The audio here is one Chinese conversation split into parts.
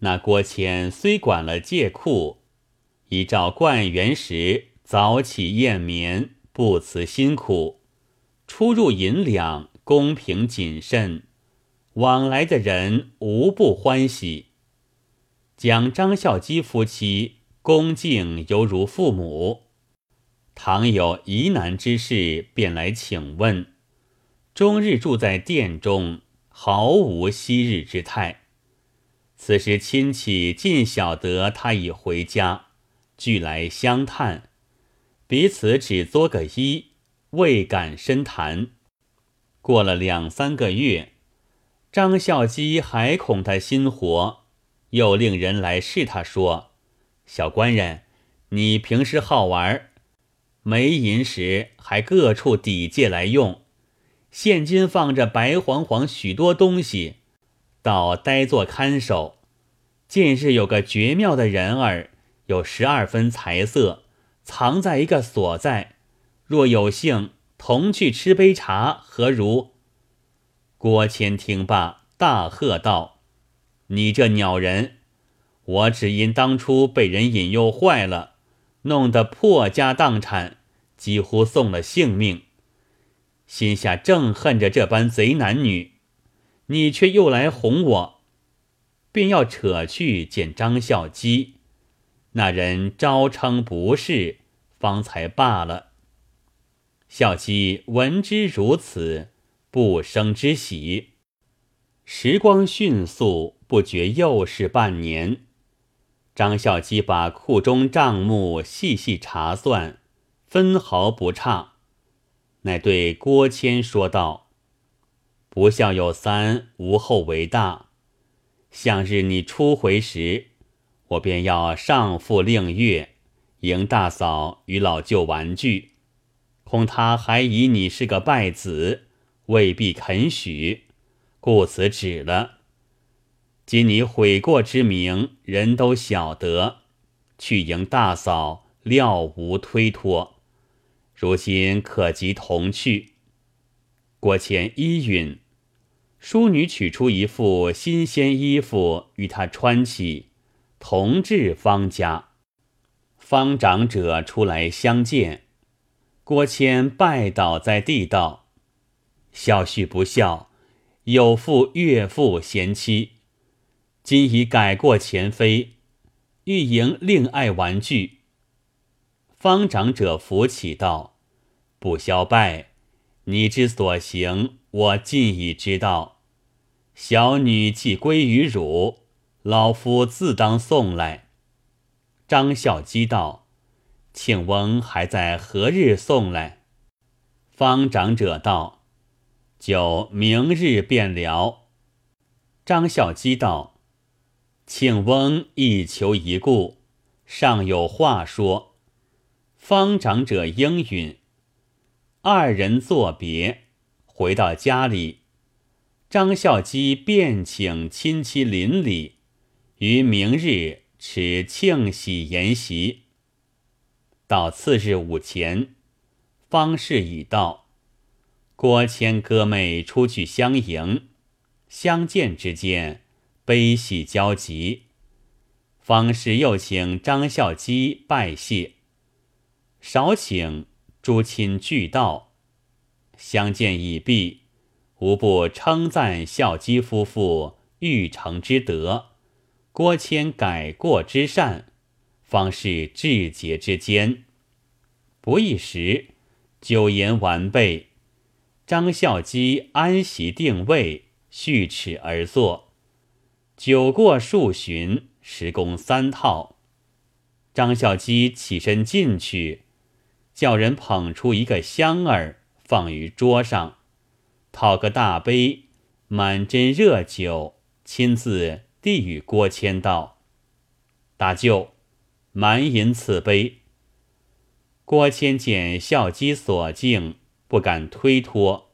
那郭谦虽管了借库，依照灌园时早起夜眠，不辞辛苦，出入银两公平谨慎，往来的人无不欢喜。将张孝基夫妻恭敬犹如父母，倘有疑难之事，便来请问。终日住在殿中，毫无昔日之态。此时亲戚尽晓得他已回家，俱来相探，彼此只作个揖，未敢深谈。过了两三个月，张孝基还恐他心活，又令人来试他说：“小官人，你平时好玩，没银时还各处抵借来用，现今放着白晃晃许多东西，倒呆坐看守。”近日有个绝妙的人儿，有十二分才色，藏在一个所在。若有幸同去吃杯茶，何如？郭谦听罢，大喝道：“你这鸟人！我只因当初被人引诱坏了，弄得破家荡产，几乎送了性命。心下正恨着这般贼男女，你却又来哄我。”便要扯去见张孝基，那人招称不是，方才罢了。孝基闻之如此，不生之喜。时光迅速，不觉又是半年。张孝基把库中账目细细查算，分毫不差，乃对郭谦说道：“不孝有三，无后为大。”向日你初回时，我便要上赴令月，迎大嫂与老舅玩聚，恐他还以你是个败子，未必肯许，故此止了。今你悔过之名，人都晓得，去迎大嫂，料无推脱。如今可即同去。郭谦依允。淑女取出一副新鲜衣服与他穿起，同至方家。方长者出来相见，郭谦拜倒在地道：“孝婿不孝，有负岳父贤妻，今已改过前非，欲迎另爱玩具。”方长者扶起道：“不消拜，你之所行，我尽已知道。”小女既归于汝，老夫自当送来。张孝基道：“庆翁还在何日送来？”方长者道：“就明日便了。”张孝基道：“庆翁一求一顾，尚有话说。”方长者应允。二人作别，回到家里。张孝基便请亲戚邻里，于明日持庆喜筵席。到次日午前，方士已到，郭谦哥妹出去相迎，相见之间，悲喜交集。方士又请张孝基拜谢，少请诸亲俱到，相见已毕。无不称赞孝基夫妇育成之德，郭谦改过之善，方是至节之间。不一时，酒言完备，张孝基安席定位，续齿而坐。酒过数巡，时共三套。张孝基起身进去，叫人捧出一个香儿，放于桌上。讨个大杯，满斟热酒，亲自递与郭谦道：“大舅，满饮此杯。”郭谦见孝基所敬，不敢推脱，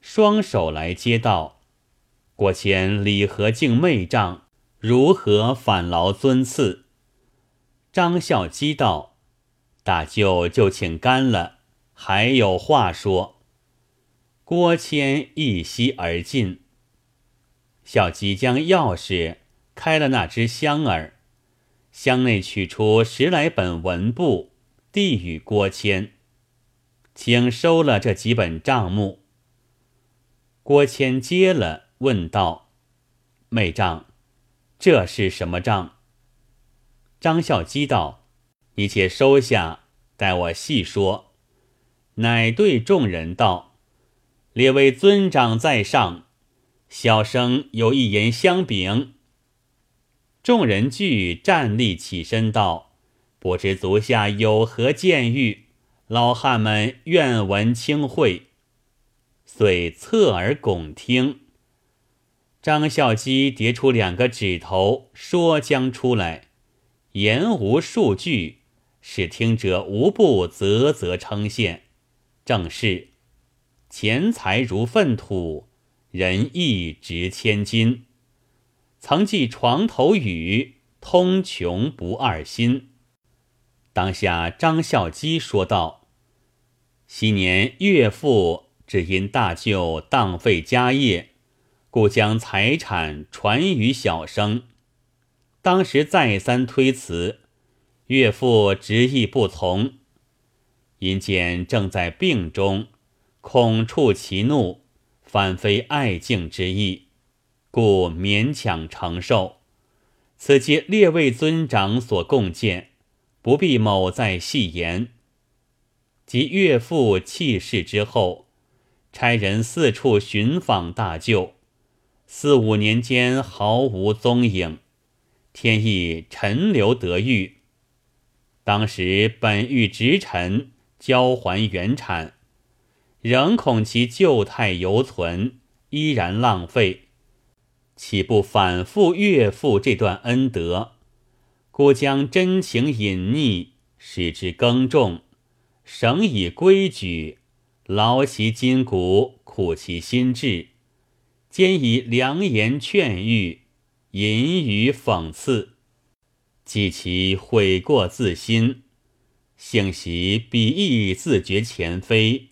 双手来接道：“郭谦礼何敬妹丈，如何反劳尊赐？”张孝基道：“大舅就请干了，还有话说。”郭谦一息而尽。小吉将钥匙开了那只箱儿，箱内取出十来本文部，递与郭谦，请收了这几本账目。郭谦接了，问道：“妹丈，这是什么账？”张孝基道：“你且收下，待我细说。”乃对众人道：“列位尊长在上，小生有一言相禀。”众人俱站立起身道：“不知足下有何见遇？老汉们愿闻清会。”遂侧耳拱听，张孝基叠出两个指头，说将出来，言无数句，使听者无不啧啧称羡。正是钱财如粪土，仁义值千金。曾记床头语，通穷不二心。当下张孝基说道：“昔年岳父。”只因大舅荡废家业，故将财产传于小生。当时再三推辞，岳父执意不从。因见正在病中，恐触其怒，反非爱敬之意，故勉强承受。此皆列位尊长所共见，不必某再细言。及岳父弃世之后。差人四处寻访大舅，四五年间毫无踪影。天意陈留得遇，当时本欲直陈交还原产，仍恐其旧态犹存，依然浪费，岂不反复越复这段恩德？故将真情隐匿，使之耕种，省以规矩。劳其筋骨，苦其心志，兼以良言劝喻，隐语讽刺，记其悔过自新。幸习彼亦自觉前非，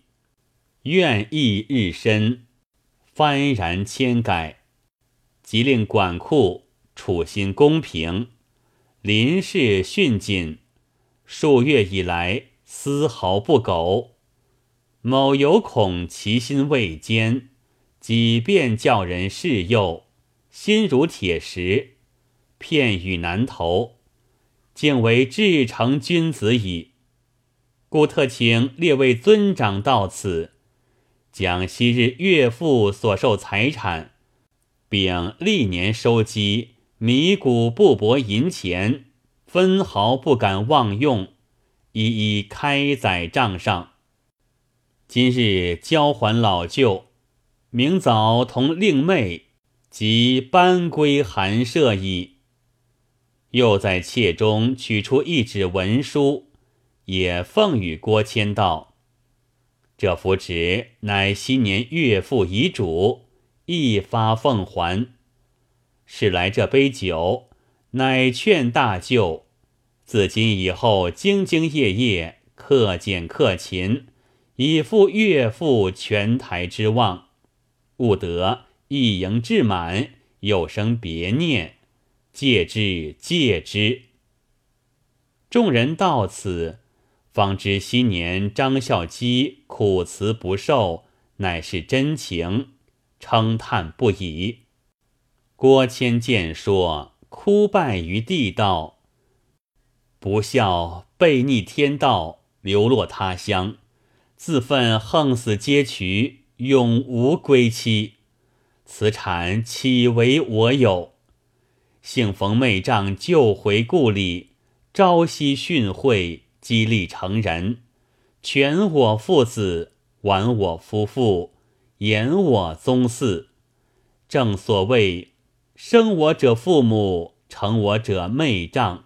愿意日深，幡然千改，即令管库处心公平，临事训谨，数月以来丝毫不苟。某有恐其心未坚，即便叫人试诱，心如铁石，片语难投，竟为至诚君子矣。故特请列位尊长到此，将昔日岳父所受财产，并历年收积米谷布帛银钱，分毫不敢妄用，一一开载账上。今日交还老舅，明早同令妹即班归寒舍矣。又在妾中取出一纸文书，也奉与郭谦道：“这符纸乃昔年岳父遗嘱，一发奉还。是来这杯酒，乃劝大舅，自今以后兢兢业业，克俭克勤。”以赴岳父全台之望，勿得一盈至满，有生别念，戒之戒之。众人到此，方知昔年张孝基苦辞不受，乃是真情，称叹不已。郭谦见说，哭拜于地道：“不孝背逆天道，流落他乡。”自愤横死街渠，永无归期。此产岂为我有？幸逢妹丈救回故里，朝夕训诲，激励成人，全我父子，完我夫妇，言我宗嗣。正所谓，生我者父母，成我者妹丈。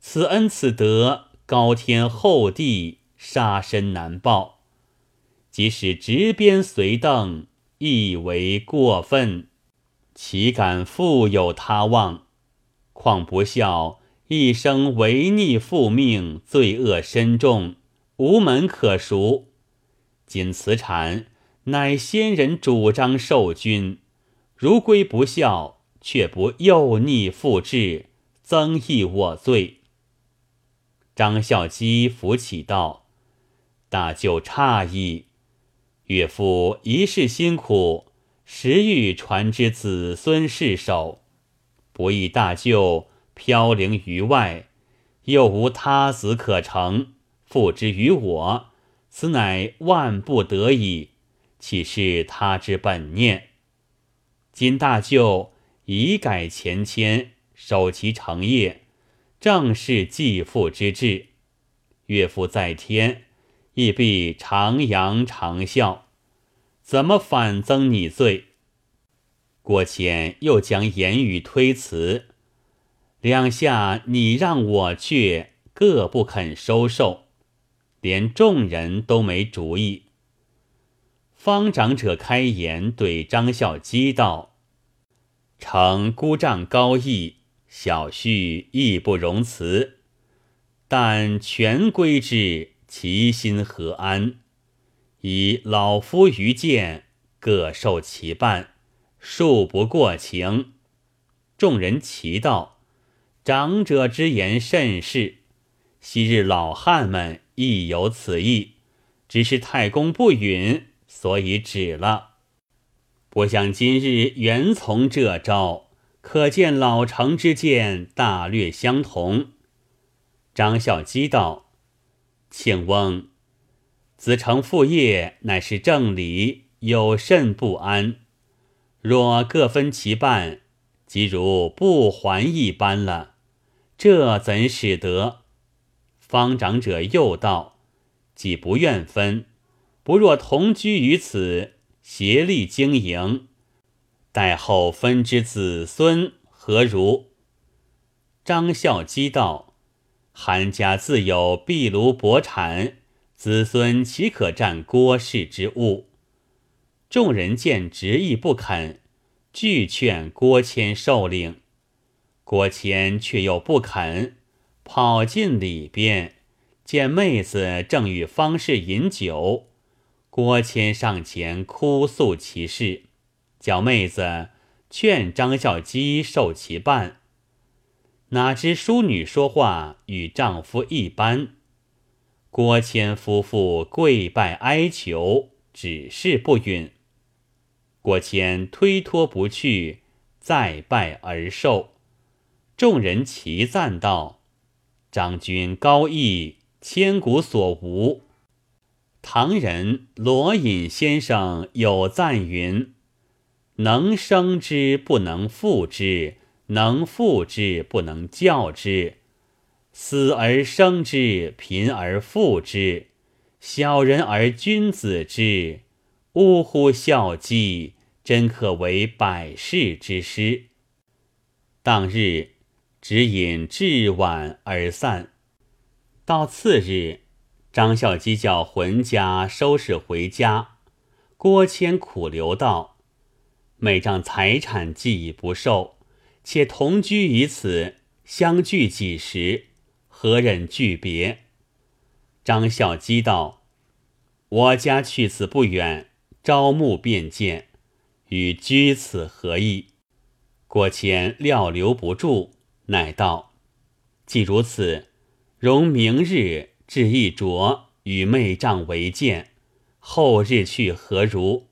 此恩此德，高天厚地。杀身难报，即使执鞭随邓，亦为过分。岂敢负有他望？况不孝，一生违逆父命，罪恶深重，无门可赎。今此产乃先人主张受君，如归不孝，却不幼逆复志，增益我罪。张孝基扶起道：“大舅诧异，岳父一世辛苦，实欲传之子孙世守，不意大舅飘零于外，又无他子可成，付之于我，此乃万不得已，岂是他之本念？今大舅已改前愆，守其成业。”正是继父之志，岳父在天，亦必长扬长啸。怎么反增你罪？郭谦又将言语推辞，两下你让我却各不肯收受，连众人都没主意。方长者开言对张孝基道：“承姑丈高义。”小婿义不容辞，但全归之，其心何安？以老夫愚见，各受其半，恕不过情。众人齐道：“长者之言甚是。昔日老汉们亦有此意，只是太公不允，所以止了。不想今日原从这招。”可见老成之见大略相同。张孝基道：“庆翁，子承父业乃是正理，有甚不安？若各分其半，即如不还一般了，这怎使得？”方长者又道：“既不愿分，不若同居于此，协力经营。”待后分之子孙何如？张孝基道：“韩家自有壁炉薄产，子孙岂可占郭氏之物？”众人见执意不肯，俱劝郭谦受领。郭谦却又不肯，跑进里边，见妹子正与方氏饮酒。郭谦上前哭诉其事。叫妹子劝张孝基受其半，哪知淑女说话与丈夫一般。郭谦夫妇跪拜哀求，只是不允。郭谦推脱不去，再拜而受。众人齐赞道：“张君高义，千古所无。”唐人罗隐先生有赞云。能生之不能复之，能复之不能教之。死而生之，贫而富之，小人而君子之。呜呼！孝基，真可为百世之师。当日只饮至晚而散。到次日，张孝基叫浑家收拾回家。郭谦苦留道。每仗财产既已不受，且同居于此，相聚几时？何忍拒别？张孝基道：“我家去此不远，朝暮便见，与居此何异？”郭谦料留不住，乃道：“既如此，容明日至一酌，与妹丈为见，后日去何如？”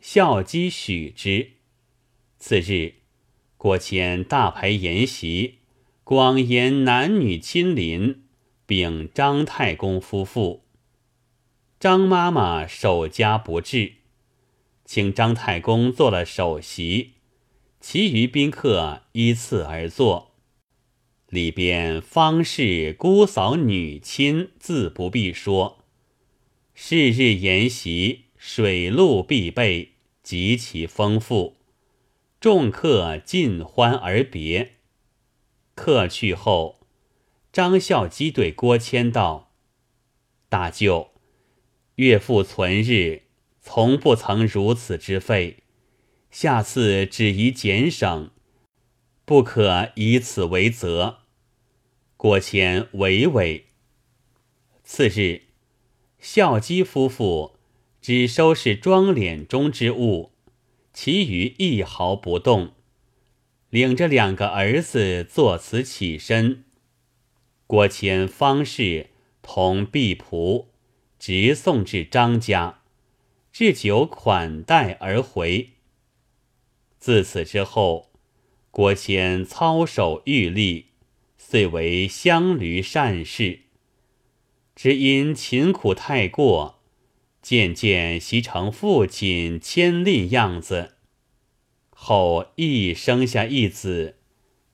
孝基许之。次日，郭谦大排筵席，广言男女亲邻，禀张太公夫妇。张妈妈守家不至，请张太公做了首席，其余宾客依次而坐。里边方氏姑嫂女亲自不必说，是日筵席。水陆必备，极其丰富。众客尽欢而别。客去后，张孝基对郭谦道：“大舅，岳父存日，从不曾如此之费。下次只宜减省，不可以此为责。”郭谦娓娓。次日，孝基夫妇。只收拾庄敛中之物，其余一毫不动。领着两个儿子作辞起身。郭谦方氏同婢仆直送至张家，置酒款待而回。自此之后，郭谦操守玉立，遂为乡驴善士。只因勤苦太过，渐渐习成父亲谦吝样子。后亦生下一子，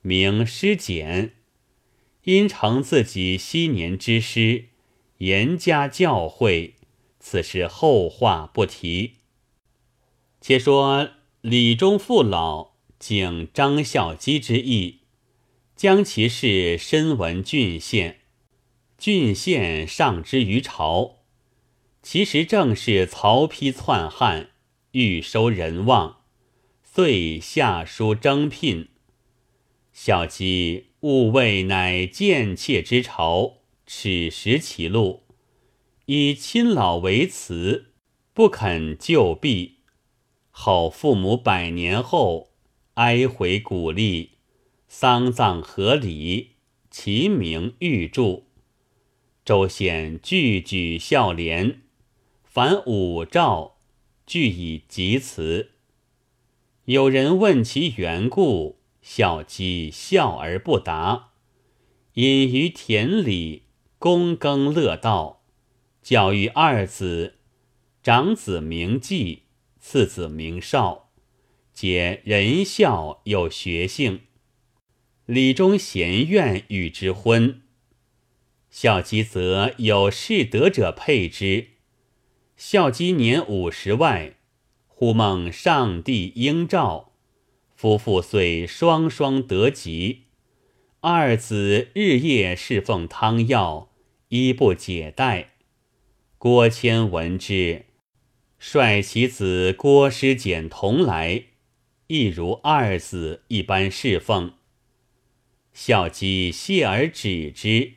名师简。因承自己昔年之师，严加教诲，此事后话不提。且说李忠父老景张孝基之意，将其事深闻郡县，郡县上之于朝。其实正是曹丕篡汉，欲收人望，遂下书征聘。孝基。勿谓乃贱妾之朝，耻食其禄，以亲老为辞，不肯就避。好父母百年后，哀悔鼓励，丧葬合礼，其名玉柱。周显具举孝廉，凡五诏，俱以疾辞。有人问其缘故。孝基笑而不答，隐于田里躬耕乐道，教育二子，长子名季，次子名少，皆仁孝有学性。李忠贤愿与之婚，孝基则有士德者配之。孝基年五十外，忽梦上帝应召。夫妇遂双双得吉，二子日夜侍奉汤药，衣不解带。郭谦闻之，率其子郭师简同来，亦如二子一般侍奉。孝基谢而止之。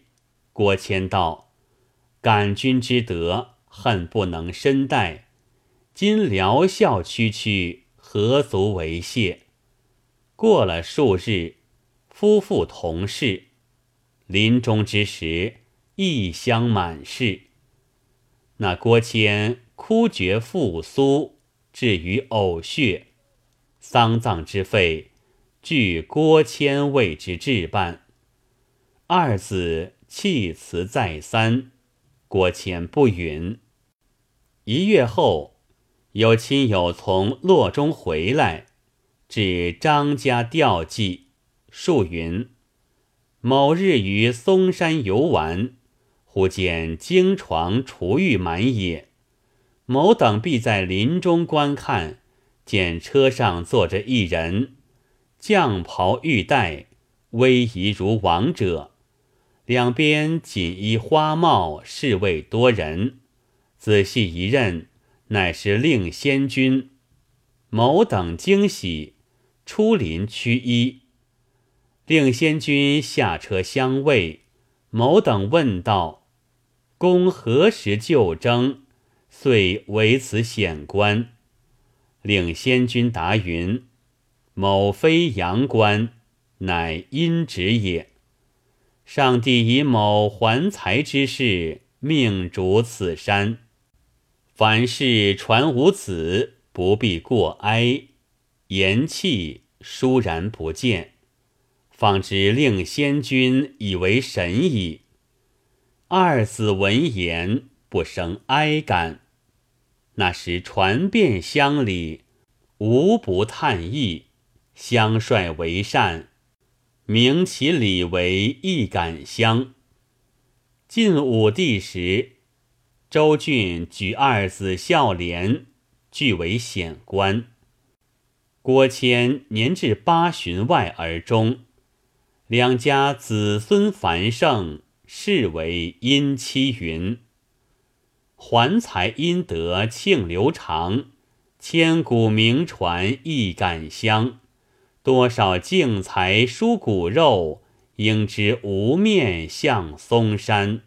郭谦道：“感君之德，恨不能深代。今疗效区区，何足为谢？”过了数日，夫妇同事，临终之时，异香满室。那郭谦哭绝复苏，至于呕血，丧葬之费，据郭谦为之置办。二子弃辞再三，郭谦不允。一月后，有亲友从洛中回来。至张家吊祭，数云：某日于嵩山游玩，忽见经床厨玉满也。某等必在林中观看，见车上坐着一人，绛袍玉带，威仪如王者；两边锦衣花帽，侍卫多人。仔细一认，乃是令仙君。某等惊喜。出林驱衣，令仙君下车相慰。某等问道：“公何时就征？遂为此显官。”令仙君答云：“某非阳官，乃阴职也。上帝以某还财之事，命主此山。凡事传无子，不必过哀。”言气倏然不见，方知令仙君以为神矣。二子闻言不生哀感，那时传遍乡里，无不叹意，相率为善，名其礼为一感乡。晋武帝时，周郡举二子孝廉，俱为显官。郭谦年至八旬外而终，两家子孙繁盛，是为殷期云。还财阴德庆流长，千古名传亦感香。多少敬才疏骨肉，应知无面向嵩山。